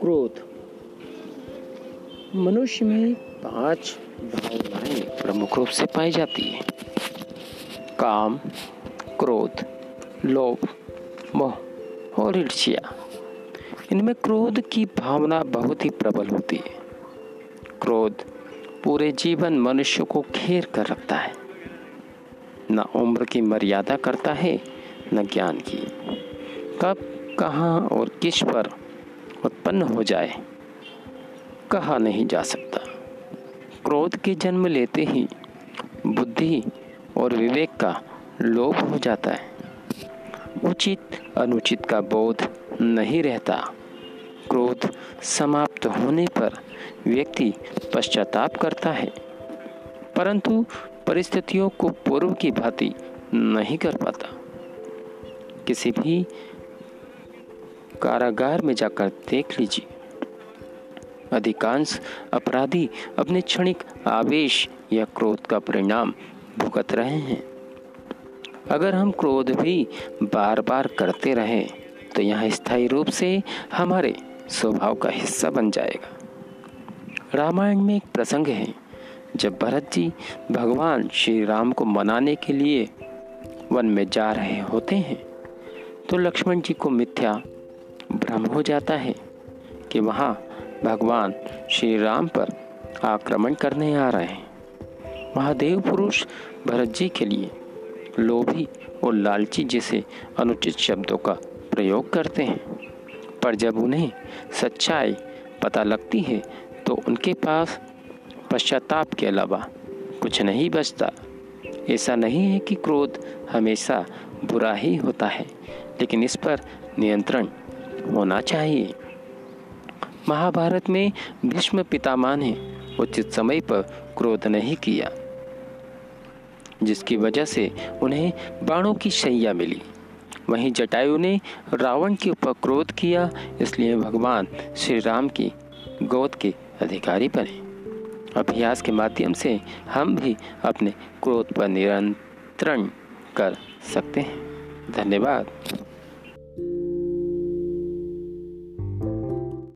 क्रोध। मनुष्य में पाँच भावनाएँ प्रमुख रूप से पाई जाती है। काम, क्रोध, लोभ, मोह और ईर्ष्या। इनमें क्रोध की भावना बहुत ही प्रबल होती है। क्रोध पूरे जीवन मनुष्य को घेर कर रखता है। न उम्र की मर्यादा करता है, न ज्ञान की। कब, कहाँ और किस पर उत्पन्न हो जाए, कहा नहीं जा सकता। क्रोध के जन्म लेते ही बुद्धि और विवेक का लोभ हो जाता है। उचित, अनुचित का बोध नहीं रहता। क्रोध समाप्त होने पर व्यक्ति पश्चाताप करता है। परंतु परिस्थितियों को पूर्व की भांति नहीं कर पाता। किसी भी कारागार में जाकर देख लीजिए। अधिकांश अपराधी अपने क्षणिक आवेश या क्रोध का परिणाम भुगत रहे हैं। अगर हम क्रोध भी बार बार करते रहे तो यह स्थायी रूप से हमारे स्वभाव का हिस्सा बन जाएगा। रामायण में एक प्रसंग है। जब भरत जी भगवान श्री राम को मनाने के लिए वन में जा रहे होते हैं तो लक्ष्मण जी को मिथ्या भ्रम हो जाता है कि वहाँ भगवान श्री राम पर आक्रमण करने आ रहे हैं। महादेव पुरुष भरत जी के लिए लोभी और लालची जैसे अनुचित शब्दों का प्रयोग करते हैं, पर जब उन्हें सच्चाई पता लगती है तो उनके पास पश्चाताप के अलावा कुछ नहीं बचता। ऐसा नहीं है कि क्रोध हमेशा बुरा ही होता है, लेकिन इस पर नियंत्रण होना चाहिए। महाभारत में भीष्म पितामह ने उचित समय पर क्रोध नहीं किया, जिसकी वजह से उन्हें बाणों की शैया मिली। वहीं जटायु ने रावण के ऊपर क्रोध किया, इसलिए भगवान श्री राम की गोद के अधिकारी बने। अभ्यास के माध्यम से हम भी अपने क्रोध पर नियंत्रण कर सकते हैं। धन्यवाद।